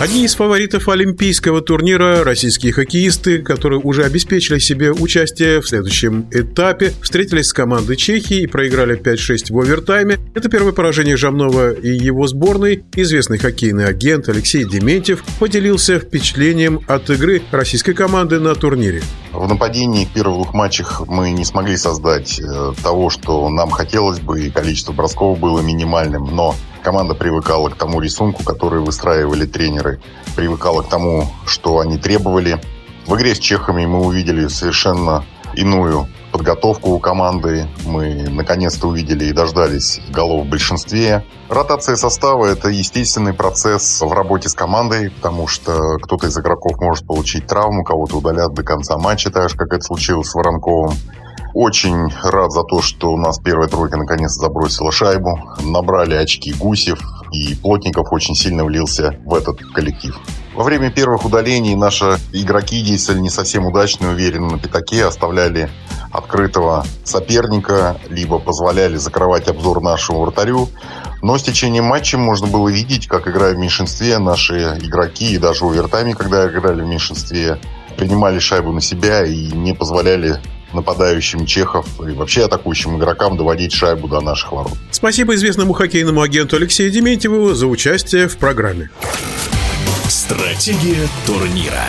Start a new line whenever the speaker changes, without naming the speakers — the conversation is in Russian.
Одни из фаворитов Олимпийского турнира, российские хоккеисты, которые уже обеспечили себе участие в следующем этапе, встретились с командой Чехии и проиграли 5-6 в овертайме. Это первое поражение Жамнова и его сборной. Известный хоккейный агент Алексей Дементьев поделился впечатлением от игры российской команды на турнире.
В нападении в первых двух матчах мы не смогли создать э, того, что нам хотелось бы, и количество бросков было минимальным, но Команда привыкала к тому рисунку, который выстраивали тренеры, привыкала к тому, что они требовали. В игре с чехами мы увидели совершенно иную подготовку у команды. Мы наконец-то увидели и дождались голов в большинстве. Ротация состава – это естественный процесс в работе с командой, потому что кто-то из игроков может получить травму, кого-то удалят до конца матча, так же, как это случилось с Воронковым. Очень рад за то, что у нас первая тройка наконец забросила шайбу. Набрали очки Гусев, и Плотников очень сильно влился в этот коллектив. Во время первых удалений наши игроки действовали не совсем удачно, уверенно на пятаке, оставляли открытого соперника, либо позволяли закрывать обзор нашему вратарю. Но с течением матча можно было видеть, как играя в меньшинстве, наши игроки, и даже овертайме, когда играли в меньшинстве, принимали шайбу на себя и не позволяли нападающим чехов и вообще атакующим игрокам доводить шайбу до наших ворот.
Спасибо известному хоккейному агенту Алексею Дементьеву за участие в программе.
Стратегия турнира.